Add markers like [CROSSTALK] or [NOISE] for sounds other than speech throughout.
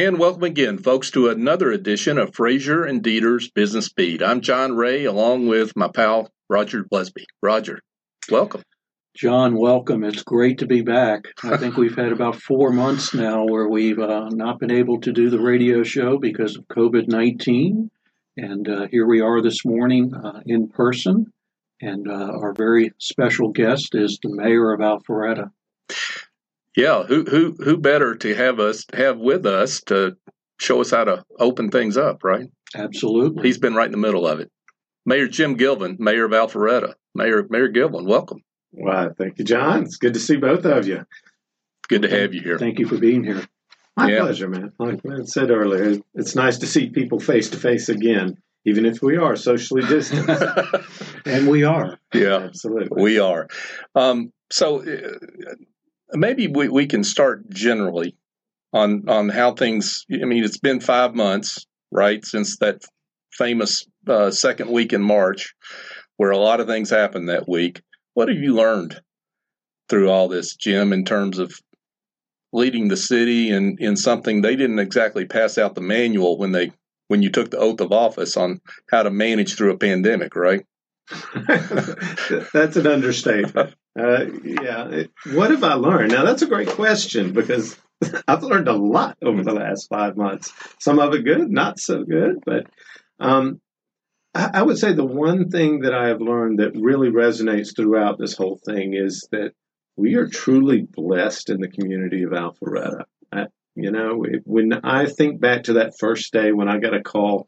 And welcome again, folks, to another edition of Frazier and Dieter's Business Beat. I'm John Ray, along with my pal Roger Blesby. Roger, welcome. John, welcome. It's great to be back. I think we've had about four months now where we've uh, not been able to do the radio show because of COVID 19. And uh, here we are this morning uh, in person. And uh, our very special guest is the mayor of Alpharetta. Yeah, who who who better to have us have with us to show us how to open things up, right? Absolutely. He's been right in the middle of it. Mayor Jim Gilvin, Mayor of Alpharetta. Mayor Mayor Gilvin, welcome. Well, thank you, John. It's good to see both of you. Good to have you here. Thank you for being here. My yeah. pleasure, man. Like I said earlier, it's nice to see people face to face again, even if we are socially distanced. [LAUGHS] and we are. Yeah, absolutely. We are. Um, so uh, maybe we, we can start generally on on how things. I mean, it's been five months, right, since that famous uh, second week in March, where a lot of things happened that week. What have you learned through all this, Jim, in terms of leading the city and in something they didn't exactly pass out the manual when they when you took the oath of office on how to manage through a pandemic, right? [LAUGHS] that's an understatement. Uh, yeah. What have I learned? Now, that's a great question because [LAUGHS] I've learned a lot over the last five months. Some of it good, not so good. But um, I, I would say the one thing that I have learned that really resonates throughout this whole thing is that we are truly blessed in the community of Alpharetta. I, you know, when I think back to that first day when I got a call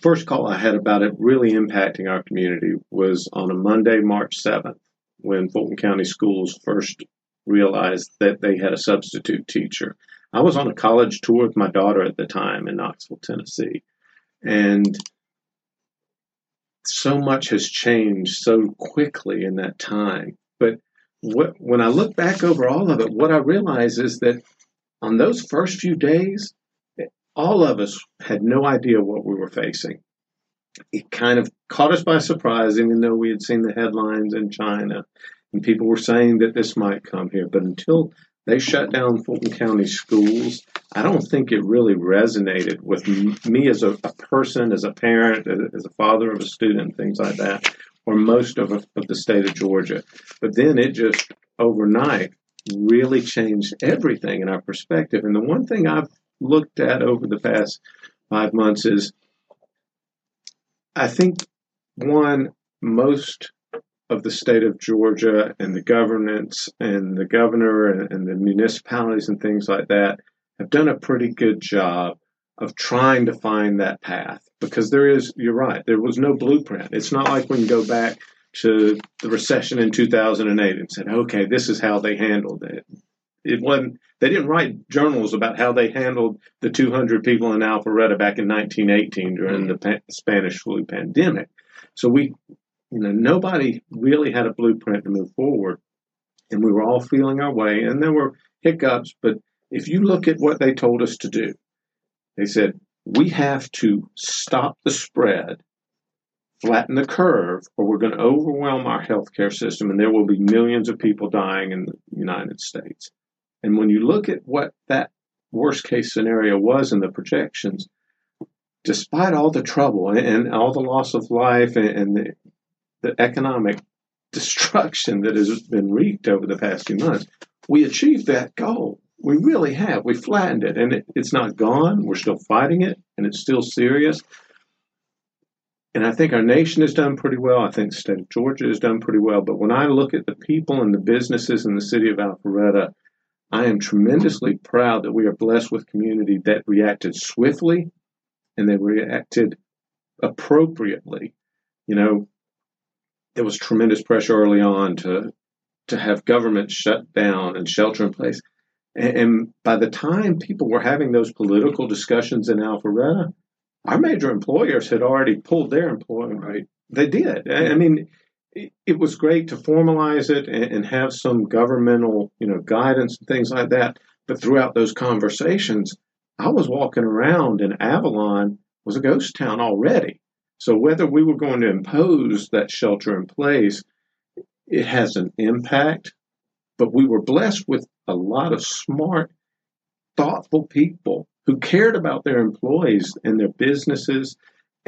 first call I had about it really impacting our community was on a Monday, March 7th, when Fulton County Schools first realized that they had a substitute teacher. I was on a college tour with my daughter at the time in Knoxville, Tennessee. And so much has changed so quickly in that time. But what, when I look back over all of it, what I realize is that on those first few days, all of us had no idea what we were facing. It kind of caught us by surprise, even though we had seen the headlines in China and people were saying that this might come here. But until they shut down Fulton County schools, I don't think it really resonated with me as a, a person, as a parent, as a father of a student, things like that, or most of, a, of the state of Georgia. But then it just overnight really changed everything in our perspective. And the one thing I've looked at over the past five months is I think one, most of the state of Georgia and the governance and the governor and, and, the municipalities and things like that have done a pretty good job of trying to find that path because there is, you're right, there was no blueprint. It's not like we can go back to the recession in 2008 and said, okay, this is how they handled it. It wasn't they didn't write journals about how they handled the 200 people in Alpharetta back in 1918 during the mm-hmm. pa- Spanish flu pandemic. So we, you know, nobody really had a blueprint to move forward, and we were all feeling our way. And there were hiccups, but if you look at what they told us to do, they said we have to stop the spread flatten the curve or we're going to overwhelm our healthcare system and there will be millions of people dying in the United States. And when you look at what that worst case scenario was in the projections, despite all the trouble and all the loss of life and the, the economic [LAUGHS] destruction that has been wreaked over the past few months, we achieved that goal. We really have. We flattened it, and it, it's not gone. We're still fighting it, and it's still serious. And I think our nation has done pretty well. I think the state of Georgia has done pretty well. But when I look at the people and the businesses in the city of Alpharetta, I am tremendously proud that we are blessed with community that reacted swiftly and they reacted appropriately. You know, there was tremendous pressure early on to to have government shut down and shelter in place. And, and by the time people were having those political discussions in Alpharetta, our major employers had already pulled their employment rate. They did. I mean, it, was great to formalize it and, and have some governmental, you know, guidance and things like that. But throughout those conversations, I was walking around and Avalon was a ghost town already. So whether we were going to impose that shelter in place, it has an impact. But we were blessed with a lot of smart thoughtful people who cared about their employees and their businesses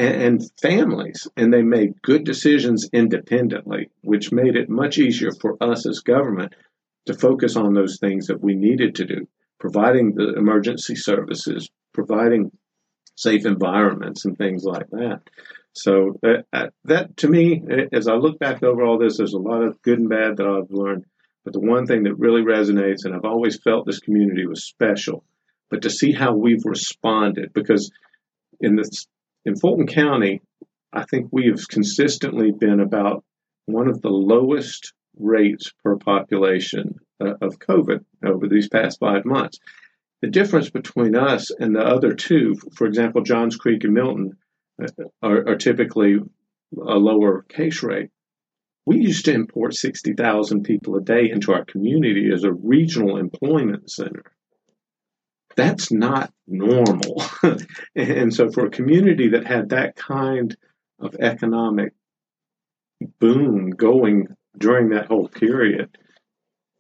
and, and families, and they made good decisions independently, which made it much easier for us as government to focus on those things that we needed to do, providing the emergency services, providing safe environments, and things like that. So that, uh, that to me, as I look back over all this, there's a lot of good and bad that I've learned. But the one thing that really resonates, and I've always felt this community was special, but to see how we've responded, because in this in Fulton County, I think we have consistently been about one of the lowest rates per population uh, of COVID over these past five months. The difference between us and the other two, for example, Johns Creek and Milton, uh, are, are typically a lower case rate. We used to import 60,000 people a day into our community as a regional employment center. That's not normal. [LAUGHS] and so, for a community that had that kind of economic boom going during that whole period,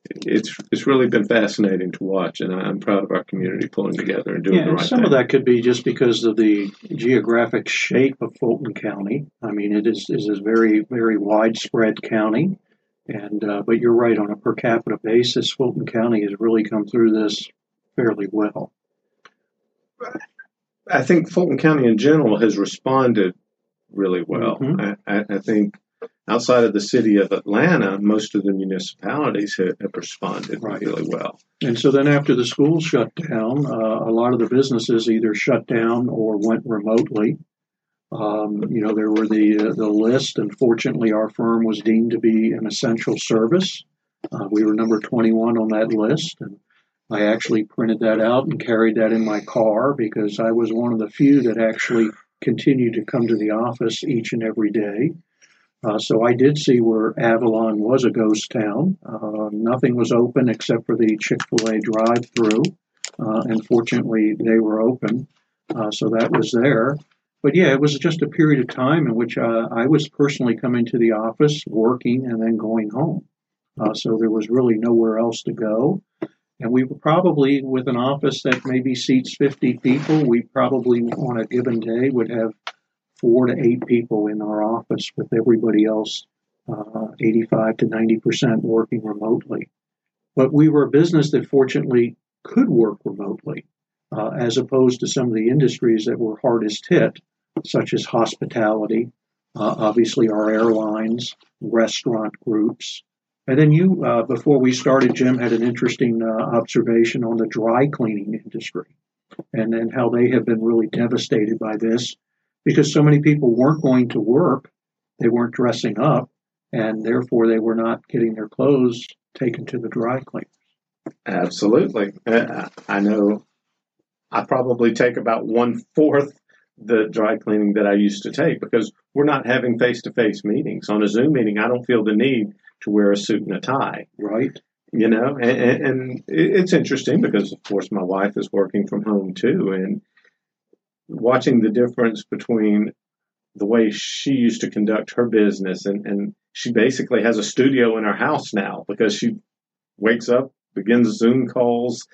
it's it's really been fascinating to watch, and I'm proud of our community pulling together and doing yeah, the right some thing. of that could be just because of the geographic shape of Fulton County. I mean, it is is a very very widespread county, and uh, but you're right on a per capita basis, Fulton County has really come through this fairly well. I think Fulton County in general has responded really well. Mhm. I, I, I think outside of the city of Atlanta, most of the municipalities have, have responded Right. really well. And so then after the schools shut down, uh, a lot of the businesses either shut down or went remotely. Um, you know, there were the uh, the list, and fortunately, our firm was deemed to be an essential service. Uh, we were number 21 on that list, and I actually printed that out and carried that in my car because I was one of the few that actually continued to come to the office each and every day. Uh, so I did see where Avalon was a ghost town. Uh, nothing was open except for the Chick fil A drive through. Uh, and fortunately, they were open. Uh, so that was there. But yeah, it was just a period of time in which uh, I was personally coming to the office, working, and then going home. Uh, so there was really nowhere else to go. And we were probably, with an office that maybe seats 50 people, we probably on a given day would have four to eight people in our office, with everybody else uh, 85 to 90 percent working remotely. But we were a business that fortunately could work remotely, uh, as opposed to some of the industries that were hardest hit, such as hospitality, uh, obviously our airlines, restaurant groups. And then you, uh, before we started, Jim had an interesting uh, observation on the dry cleaning industry and, and how they have been really devastated by this because so many people weren't going to work, they weren't dressing up, and therefore they were not getting their clothes taken to the dry cleaners. Absolutely. Uh, I know I probably take about one fourth the dry cleaning that I used to take because we're not having face to face meetings. On a Zoom meeting, I don't feel the need to wear a suit and a tie. Right? you know and, and, it's interesting because of course my wife is working from home too and watching the difference between the way she used to conduct her business and, and she basically has a studio in her house now because she wakes up begins zoom calls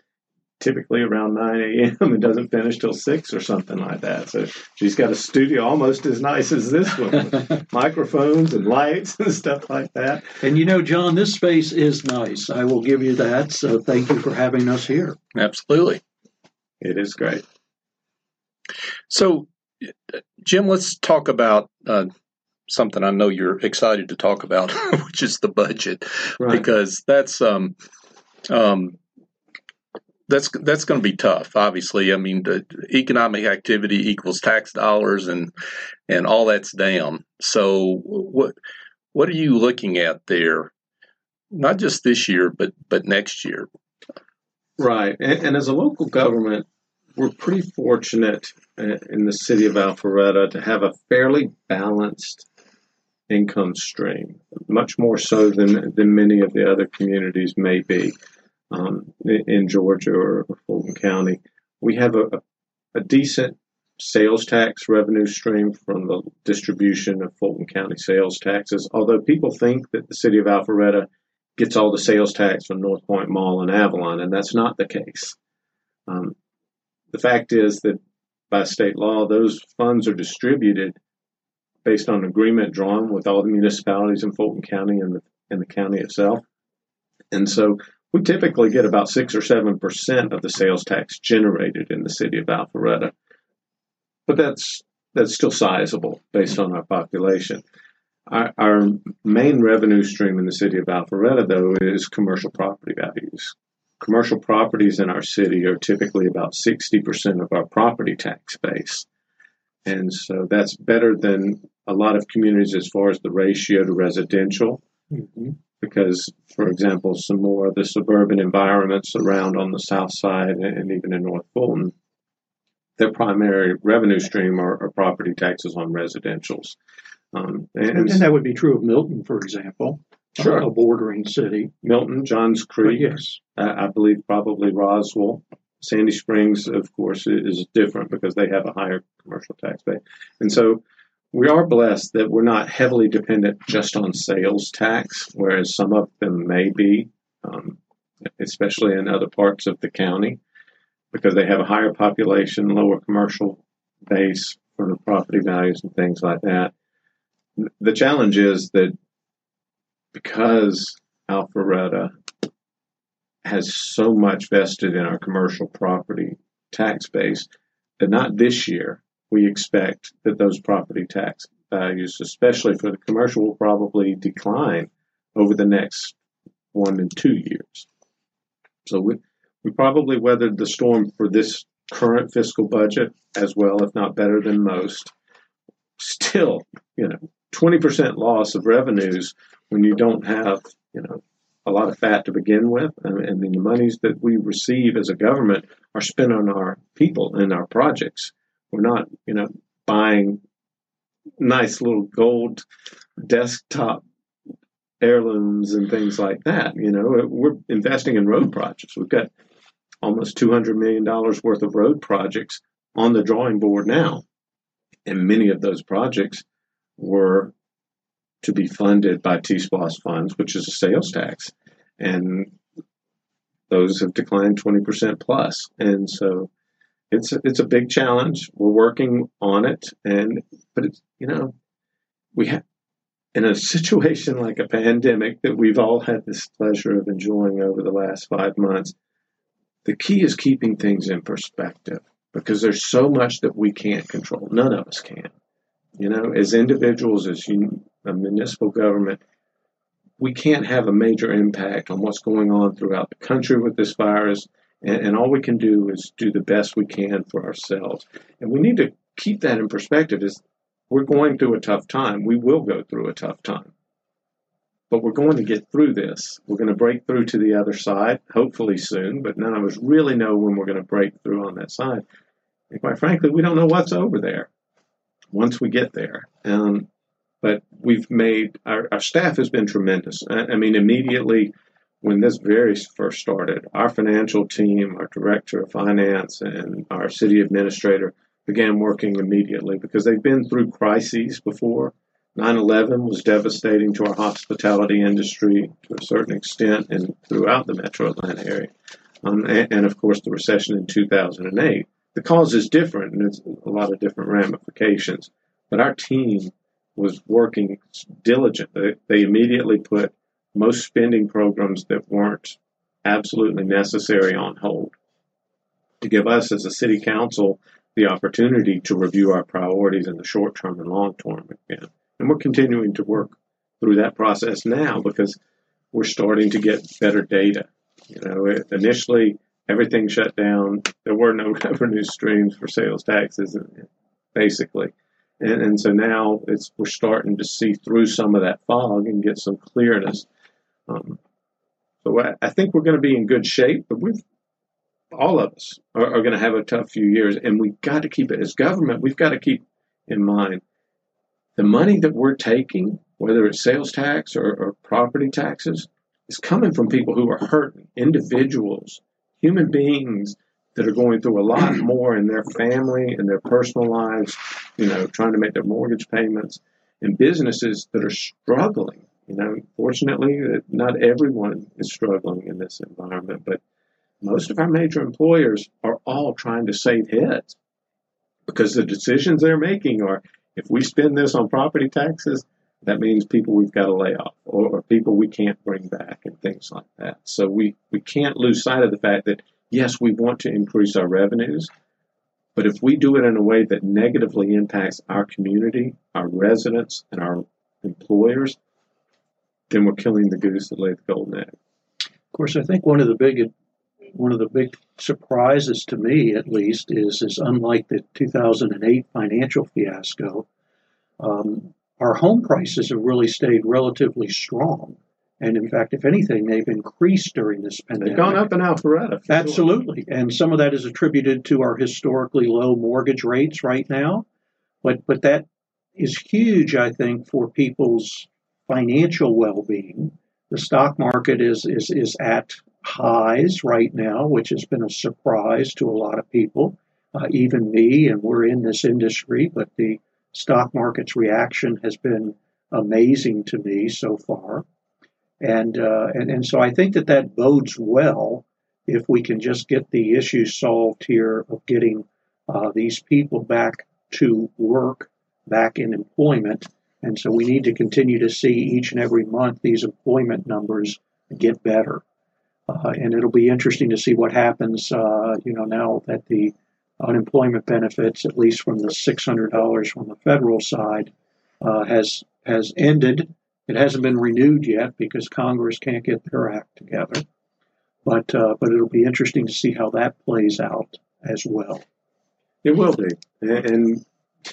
typically around 9 a.m and doesn't finish till 6 or something like that so she's got a studio almost as nice as this one with [LAUGHS] microphones and lights and stuff like that And you know, John, this space is nice. I will give you that. So thank you for having us here. Absolutely. it is great So, Jim, let's talk about uh, something I know you're excited to talk about, [LAUGHS] which is the budget, right because that's um, um, that's that's going to be tough. Obviously, I mean, economic activity equals tax dollars, and and all that's down. So, what what are you looking at there? Not just this year, but but next year. Right. And, and as a local government, we're pretty fortunate uh, in the city of Alpharetta to have a fairly balanced income stream, much more so than, than many of the other communities may be um, in, Georgia or Fulton County. We have a, a decent sales tax revenue stream from the distribution of Fulton County sales taxes, although people think that the city of Alpharetta gets all the sales tax from North Point Mall and Avalon, and that's not the case. Um, the fact is that by state law, those funds are distributed based on an agreement drawn with all the municipalities in Fulton County and the, and the county itself. And so we typically get about six or seven percent of the sales tax generated in the city of Alpharetta. But that's that's still sizable based on our population. Our, our, main revenue stream in the city of Alpharetta, though, is commercial property values. Commercial properties in our city are typically about 60% of our property tax base. And so that's better than a lot of communities as far as the ratio to residential. Mm-hmm. Because, for example, some more of the suburban environments around on the south side and even in North Fulton, their primary revenue stream are, are property taxes on residentials. Um, and, and, that would be true of Milton, for example, sure. a bordering city. Milton, Johns Creek, but yes, I believe probably Roswell. Sandy Springs, of course, is different because they have a higher commercial tax base. And so we are blessed that we're not heavily dependent just on sales tax, whereas some of them may be, um, especially in other parts of the county, because they have a higher population, lower commercial base for the property values and things like that. The challenge is that because Alpharetta has so much vested in our commercial property tax base that not this year we expect that those property tax values, especially for the commercial, will probably decline over the next one and two years. So we, we probably weathered the storm for this current fiscal budget as well, if not better than most. Still, you know, 20% loss of revenues when you don't have, you know, a lot of fat to begin with. I mean, the monies that we receive as a government are spent on our people and our projects. We're not, you know, buying nice little gold desktop heirlooms and things like that. You know, we're investing in road projects. We've got almost $200 million worth of road projects on the drawing board now. And many of those projects were to be funded by T-SPLOST funds, which is a sales tax. And those have declined 20% plus. And so it's a, it's a big challenge. We're working on it. And, but it's, you know, we have, in a [LAUGHS] situation like a pandemic that we've all had this pleasure of enjoying over the last five months, the key is keeping things in perspective because there's so much that we can't control. None of us can. You know, as individuals, as you, a municipal government, we can't have a major impact on what's going on throughout the country with this virus. And, and all we can do is do the best we can for ourselves. And we need to keep that in perspective is we're going through a tough time. We will go through a tough time. But we're going to get through this. We're going to break through to the other side, hopefully soon, but none of us really know when we're going to break through on that side. And quite frankly, we don't know what's over there once we get there. Um, but we've made our, our staff has been tremendous. I, I, mean, immediately when this very first started, our financial team, our director of finance, and our city administrator began working immediately because they've been through crises before. 9 11 was devastating to our hospitality industry to a certain extent and throughout the metro Atlanta area. Um, and, and, of course, the recession in 2008. The cause is different and it's a lot of different ramifications. But our team was working diligently. They immediately put most spending programs that weren't absolutely necessary on hold to give us as a city council the opportunity to review our priorities in the short term and long term again. And we're continuing to work through that process now because we're starting to get better data. You know, it, initially everything shut down. There were no [LAUGHS] revenue streams for sales taxes, basically. And, and so now it's we're starting to see through some of that fog and get some clearness. Um, so I, I, think we're going to be in good shape, but we've all of us are, are going to have a tough few years, and we've got to keep it as government. We've got to keep in mind the money that we're taking, whether it's sales tax or, or property taxes, is coming from people who are hurting, individuals, human beings that are going through a lot [CLEARS THROAT] more in their family and their personal lives, you know, trying to make their mortgage payments, and businesses that are struggling. You know, fortunately, not everyone is struggling in this environment, but most of our major employers are all trying to save heads because the decisions they're making are if we spend this on property taxes, that means people we've got to lay off or, or, people we can't bring back and things like that. So we, we can't lose sight of the fact that, yes, we want to increase our revenues, but if we do it in a way that negatively impacts our community, our residents, and our employers, then we're killing the goose that laid the golden egg. Of course, I think one of the big one of the big surprises to me, at least, is is unlike the 2008 financial fiasco, um, our home prices have really stayed relatively strong. And in fact, if anything, they've increased during this pandemic. They've gone up in Alpharetta. Absolutely. Sure. And some of that is attributed to our historically low mortgage rates right now. But but that is huge, I think, for people's financial well being. The stock market is, is is at highs right now, which has been a surprise to a lot of people, uh, even me, and we're in this industry, but the stock market's reaction has been amazing to me so far. And, uh, and, and so I think that that bodes well if we can just get the issue solved here of getting uh, these people back to work, back in employment. And so we need to continue to see each and every month these employment numbers get better. Uh, and it'll be interesting to see what happens, uh, you know, now that the unemployment benefits, at least from the $600 from the federal side, uh, has has ended. It hasn't been renewed yet because Congress can't get their act together. But uh, but it'll be interesting to see how that plays out as well. It will be, and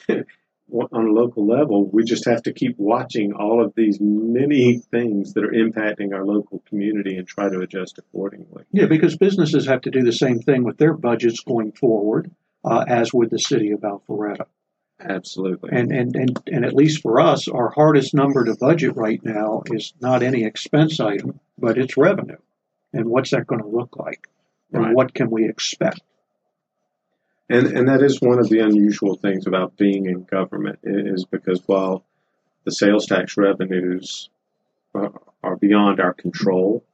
[LAUGHS] on a local level, we just have to keep watching all of these many things that are impacting our local community and try to adjust accordingly. Yeah, because businesses have to do the same thing with their budgets going forward, uh, as would the city of Alpharetta. Absolutely. And, and, and, and at least for us, our hardest number to budget right now is not any expense item, but it's revenue. And what's that going to look like? And right. what can we expect? And and that is one of the unusual things about being in government is because while the sales tax revenues are, are beyond our control,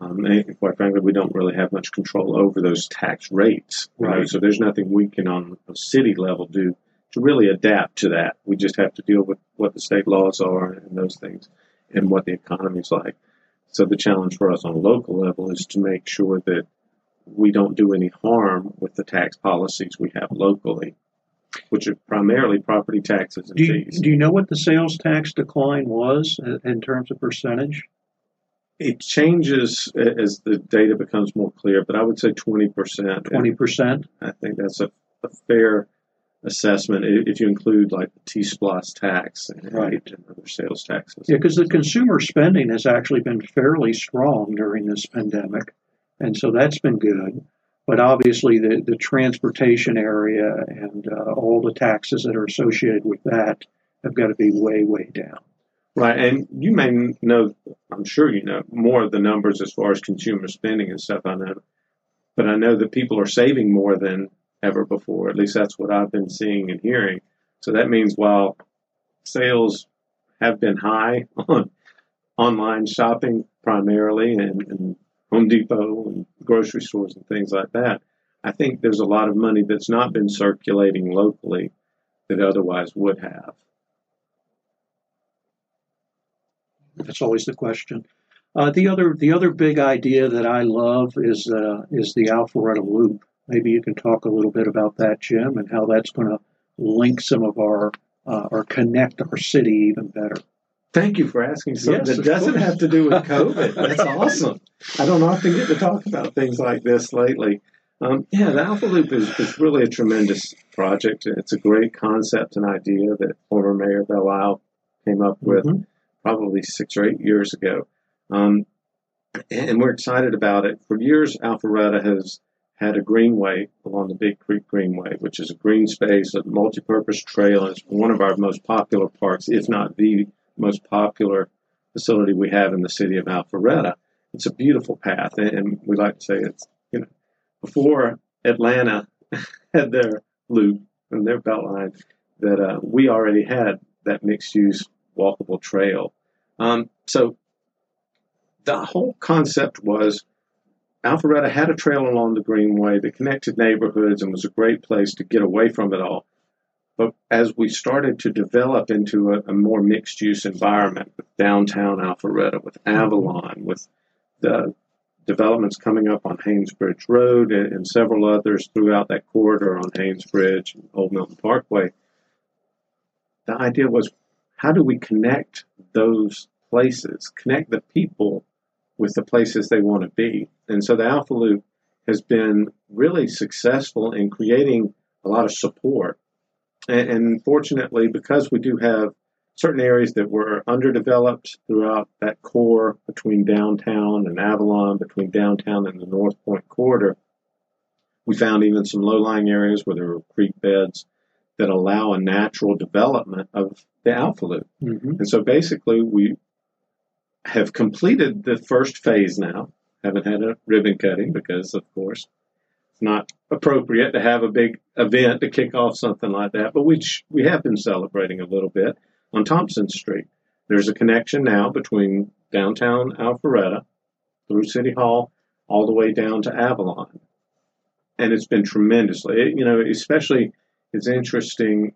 um, quite frankly, we don't really have much control over those tax rates. Right. Know? So there's nothing we can on a city level do to really adapt to that. We just have to deal with what the state laws are and those things and what the economy is like. So the challenge for us on a local level is to make sure that we don't do any harm with the tax policies we have locally, which are primarily property taxes and do you, fees. Do you know what the sales tax decline was in terms of percentage? It changes as the data becomes more clear, but I would say 20%. 20%? I think that's a, a fair assessment if you include like the T SPLOST tax and, right. and other sales taxes. Yeah, because the consumer spending has actually been fairly strong during this pandemic and so that's been good. But obviously, the, the transportation area and uh, all the taxes that are associated with that have got to be way, way down. Right, and you may know, I'm sure you know more of the numbers as far as consumer spending and stuff. I know, but I know that people are saving more than ever before. At least that's what I've been seeing and hearing. So that means while sales have been high [LAUGHS] on online shopping primarily and, and Home Depot and grocery stores and things like that. I think there's a lot of money that's not been circulating locally that otherwise would have. That's always the question. Uh, the other the other big idea that I love is uh, is the Alpharetta Loop. Maybe you can talk a little bit about that, Jim, and how that's going to link some of our uh, or connect our city even better. Thank you for asking something yes, that doesn't course. have to do with [LAUGHS] COVID. That's awesome. I don't often get to talk about things like this lately. Um, yeah, the Alpha Loop is, is really a tremendous project. It's a great concept and idea that former Mayor Belle Isle came up with mm-hmm. probably six or eight years ago. Um, and we're excited about it. For years, Alpharetta has had a greenway along the Big Creek Greenway, which is a green space, a multi-purpose trail. It's one of our most popular parks, if not the most popular facility we have in the city of Alpharetta. It's a beautiful path, and we like to say it's you know before Atlanta [LAUGHS] had their loop and their beltline that uh, we already had that mixed use walkable trail. Um, so the whole concept was Alpharetta had a trail along the Greenway that connected neighborhoods and was a great place to get away from it all. But as we started to develop into a, a more mixed use environment with downtown Alpharetta, with mm-hmm. Avalon, with the developments coming up on Haynes Bridge Road and, and several others throughout that corridor on Haynes Bridge and Old Milton Parkway, the idea was how do we connect those places, connect the people with the places they want to be? And so the Alpha Loop has been really successful in creating a lot of support. And, and fortunately, because we do have certain areas that were underdeveloped throughout that core between downtown and Avalon, between downtown and the North Point corridor, we found even some low lying areas where there were creek beds that allow a natural development of the Alpha Loop. Mm-hmm. And so basically, we have completed the first phase now. Haven't had a ribbon cutting because, of course, it's not appropriate to have a big event to kick off something like that. But we we have been celebrating a little bit on Thompson Street. There's a connection now between downtown Alpharetta through City Hall all the way down to Avalon, and it's been tremendously. You know, especially it's interesting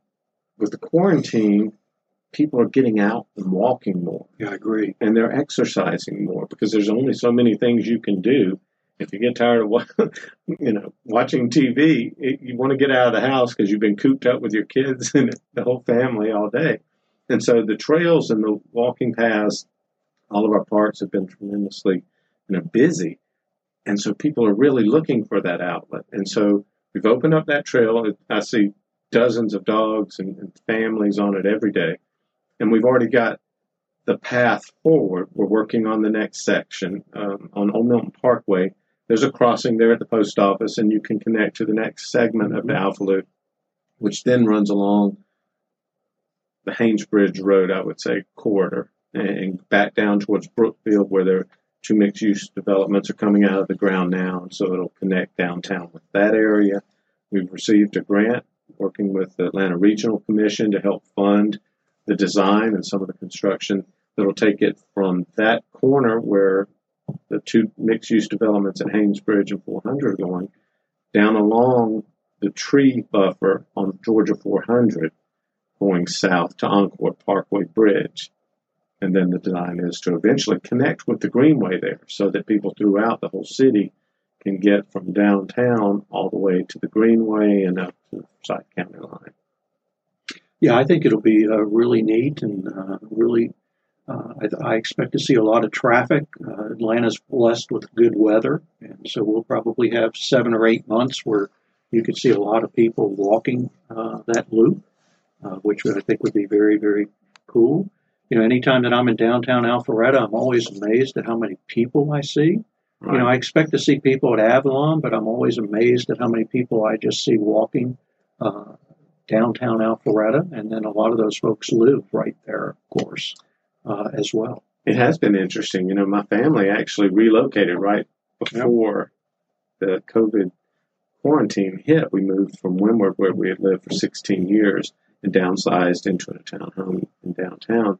with the quarantine people are getting out and walking more. Yeah, I agree. And they're exercising more because there's only so many things you can do. If you get tired of [LAUGHS] you know watching TV, it, you want to get out of the house because you've been cooped up with your kids [LAUGHS] and the whole family all day. And so the trails and the walking paths, all of our parks have been tremendously you know busy. And so people are really looking for that outlet. And so we've opened up that trail. I see dozens of dogs and, and families on it every day and we've already got the path forward. We're working on the next section um, on Old Milton Parkway. There's a crossing there at the post office, and you can connect to the next segment of the mm-hmm. Alpha Loop, which then runs along the Haynes Bridge Road, I would say, corridor, and back down towards Brookfield, where there are two mixed use developments are coming out of the ground now, and so it'll connect downtown with that area. We've received a grant working with the Atlanta Regional Commission to help fund the design and some of the construction that'll take it from that corner where the two mixed use developments at Haynes Bridge and 400 are going down along the tree buffer on Georgia 400 going south to Encore Parkway Bridge. And then the design is to eventually connect with the Greenway there so that people throughout the whole city can get from downtown all the way to the Greenway and up to the Forsyth County line. Yeah, I think it'll be uh, really neat and uh, really. Uh, I, I, expect to see a lot of traffic. Uh, Atlanta's blessed with good weather, and so we'll probably have seven or eight months where you could see a lot of people walking uh, that loop, uh, which I think would be very, very cool. You know, anytime that I'm in downtown Alpharetta, I'm always amazed at how many people I see. Right. You know, I expect to see people at Avalon, but I'm always amazed at how many people I just see walking uh, downtown Alpharetta, and then a lot of those folks live right there, of course, uh, as well. It has been interesting. You know, my family actually relocated right before the COVID quarantine hit. We moved from Windward, where we had lived for 16 years, and downsized into a townhome in downtown.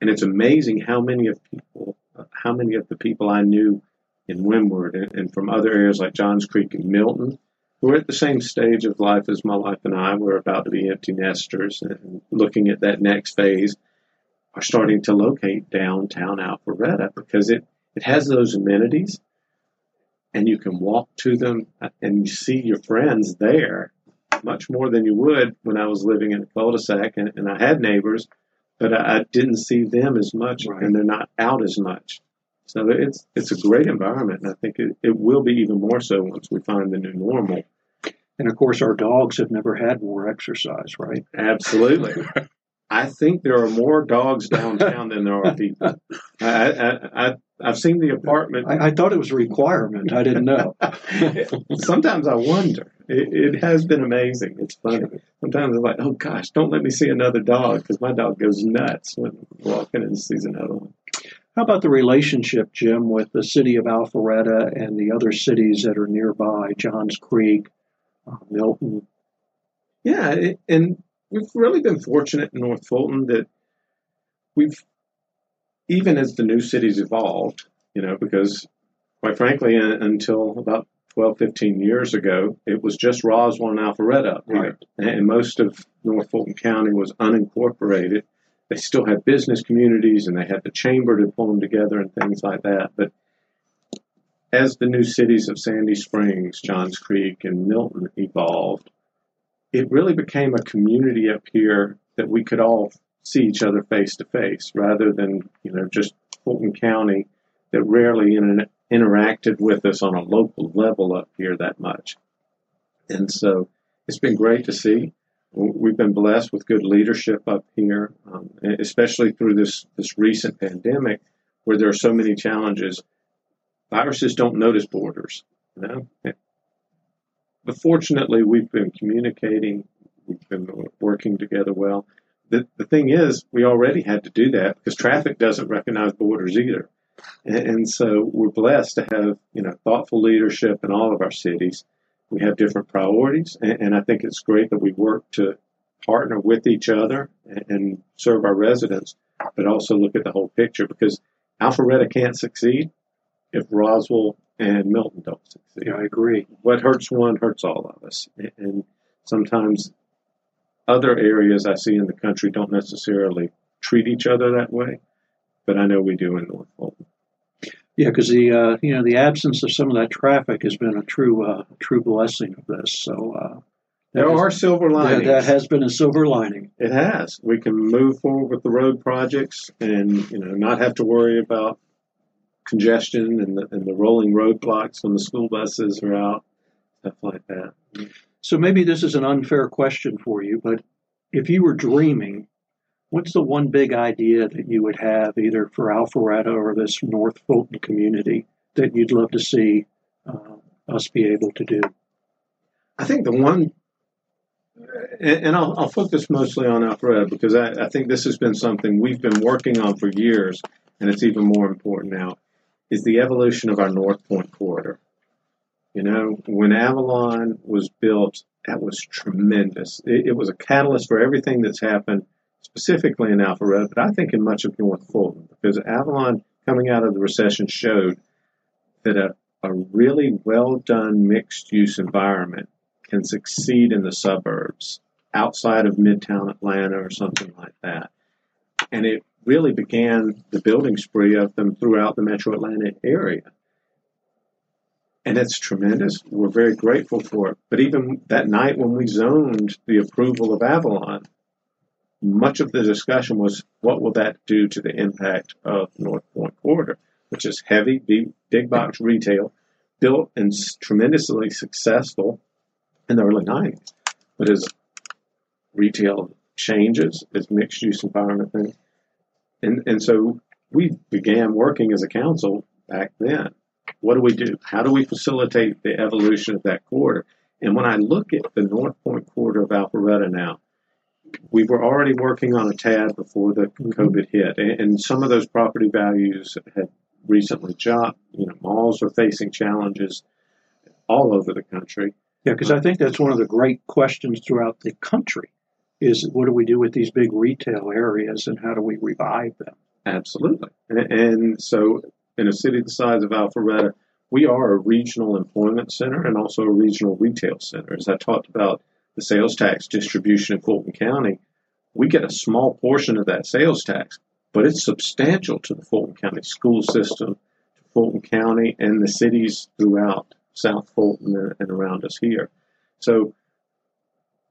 And it's amazing how many of people, uh, how many of the people I knew in Windward and, and from other areas like Johns Creek and Milton who are at the same stage of life as my wife and I. We're about to be empty nesters and looking at that next phase are starting to locate downtown Alpharetta because it, it has those amenities and you can walk to them and you see your friends there much more than you would when I was living in a cul-de-sac and, and I had neighbors, but I, I, didn't see them as much right. and they're not out as much. So it's it's a great environment, and I think it, it will be even more so once we find the new normal. And of course, our dogs have never had more exercise, right? Absolutely. [LAUGHS] I think there are more dogs downtown than there are people. I, I, I, have seen the apartment. I, I, thought it was a requirement. I didn't know. [LAUGHS] Sometimes I wonder. It, it, has been amazing. It's funny. Sometimes I'm like, oh gosh, don't let me see another dog because my dog goes nuts when walking and sees another one. How about the relationship, Jim, with the city of Alpharetta and the other cities that are nearby, Johns Creek, uh, Milton? Yeah, it, and we've really been fortunate in North Fulton that we've, even as the new cities evolved, you know, because quite frankly, uh, until about 12, 15 years ago, it was just Roswell and Alpharetta here. And most of North Fulton County was unincorporated. They still had business communities and they had the chamber to pull them together and things like that. But as the new cities of Sandy Springs, Johns Creek, and Milton evolved, it really became a community up here that we could all see each other face to face rather than, you know, just Fulton County that rarely inter- interacted with us on a local level up here that much. And so it's been great to see. We've been blessed with good leadership up here, um, especially through this, this recent pandemic where there are so many challenges. Viruses don't notice borders, you know. But fortunately, we've been communicating, we've been working together well. The, the thing is, we already had to do that because traffic doesn't recognize borders either. And, and so we're blessed to have, you know, thoughtful leadership in all of our cities. We have different priorities, and, and I think it's great that we work to partner with each other and, and serve our residents, but also look at the whole picture because Alpharetta can't succeed if Roswell and Milton don't succeed. Yeah, I agree. What hurts one hurts all of us. And sometimes other areas I see in the country don't necessarily treat each other that way, but I know we do in North Fulton. Yeah, because the uh, you know the absence of some of that traffic has been a true uh, true blessing of this. So uh, there are silver linings. That, that, has been a silver lining. It has. We can move forward with the road projects, and you know not have to worry about congestion and the, and the rolling roadblocks when the school buses are out, stuff like that. So maybe this is an unfair question for you, but if you were dreaming what's the one big idea that you would have either for Alpharetta or this North Fulton community that you'd love to see uh, us be able to do? I think the one, and, I'll, I'll, focus mostly on Alpharetta because I, I think this has been something we've been working on for years, and it's even more important now, is the evolution of our North Point corridor. You know, when Avalon was built, that was tremendous. It, it was a catalyst for everything that's happened specifically in Alpha Alpharetta, but I think in much of North Fulton, because Avalon coming out of the recession showed that a, a really well done mixed use environment can succeed in the suburbs outside of Midtown Atlanta or something like that. And it really began the building spree of them throughout the metro Atlanta area. And it's tremendous. We're very grateful for it. But even that night when we zoned the approval of Avalon, much of the discussion was what will that do to the impact of North Point Corridor, which is heavy, big, box retail, built and tremendously successful in the early 90s. But as retail changes, as mixed use environment things, and, and so we began working as a council back then. What do we do? How do we facilitate the evolution of that corridor? And when I look at the North Point corridor of Alpharetta now, we were already working on a TAD before the COVID hit, and, some of those property values had recently dropped. You know, malls are facing challenges all over the country. Yeah, because I think that's one of the great questions throughout the country is what do we do with these big retail areas and how do we revive them? Absolutely. And, so in a city the size of Alpharetta, we are a regional employment center and also a regional retail center. As I talked about the sales tax distribution in Fulton County, we get a small portion of that sales tax, but it's substantial to the Fulton County school system, to Fulton County, and the cities throughout South Fulton and around us here. So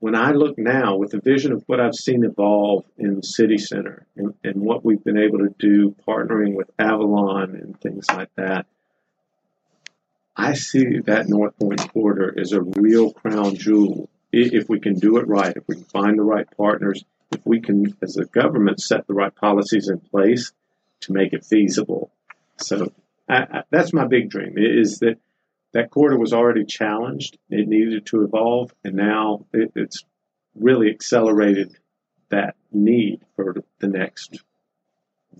when I look now with the vision of what I've seen evolve in the city center and, and what we've been able to do partnering with Avalon and things like that, I see that North Point corridor as a real crown jewel if we can do it right, if we can find the right partners, if we can, as a government, set the right policies in place to make it feasible. So I, I, that's my big dream is that that corridor was already challenged. It needed to evolve, and now it, it's really accelerated that need for the next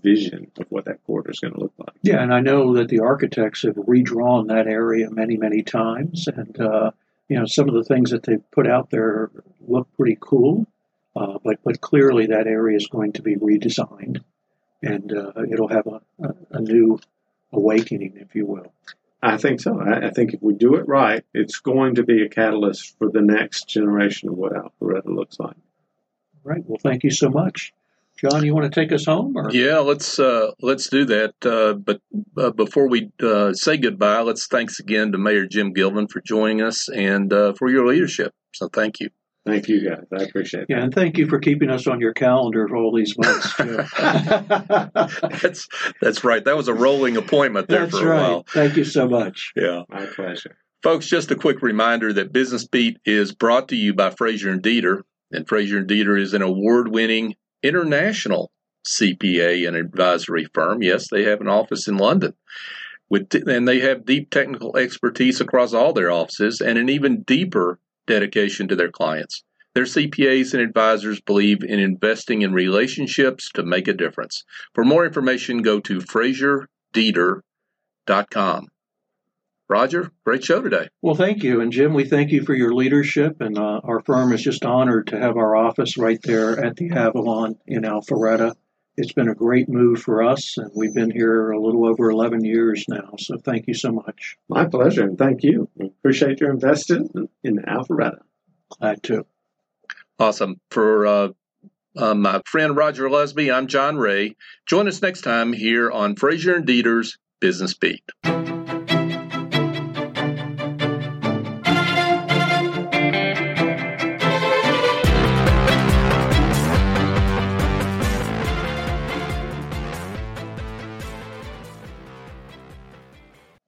vision of what that corridor is going to look like. Yeah, and I know that the architects have redrawn that area many, many times, and uh, you know, some of the things that they've put out there look pretty cool, uh, but but clearly that area is going to be redesigned, and uh, it'll have a, a, a, new awakening, if you will. I think so. I, I, think if we do it right, it's going to be a catalyst for the next generation of what Alpharetta looks like. Right. Well, thank you so much. John, you want to take us home? Or? Yeah, let's uh, let's do that. Uh, but uh, before we uh, say goodbye, let's thanks again to Mayor Jim Gilvin for joining us and uh, for your leadership. So thank you. Thank you, guys. I appreciate it. Yeah, and thank you for keeping us on your calendar for all these months. [LAUGHS] that's that's right. That was a rolling appointment there that's for a right. while. Thank you so much. Yeah, my pleasure. Folks, just a quick reminder that Business Beat is brought to you by Frazier and Deeter, and Frazier and Deeter is an award-winning international CPA and advisory firm. Yes, they have an office in London. With, and they have deep technical expertise across all their offices and an even deeper dedication to their clients. Their CPAs and advisors believe in investing in relationships to make a difference. For more information, go to FrazierDeeter.com. Roger, great show today. Well, thank you. And Jim, we thank you for your leadership. And uh, our firm is just honored to have our office right there at the Avalon in Alpharetta. It's been a great move for us, and we've been here a little over 11 years now. So thank you so much. My pleasure, and thank you. Appreciate your investment in Alpharetta. Glad to. Awesome. For uh, uh, my friend Roger Lusby, I'm John Ray. Join us next time here on Frazier and Deeter's Business Beat.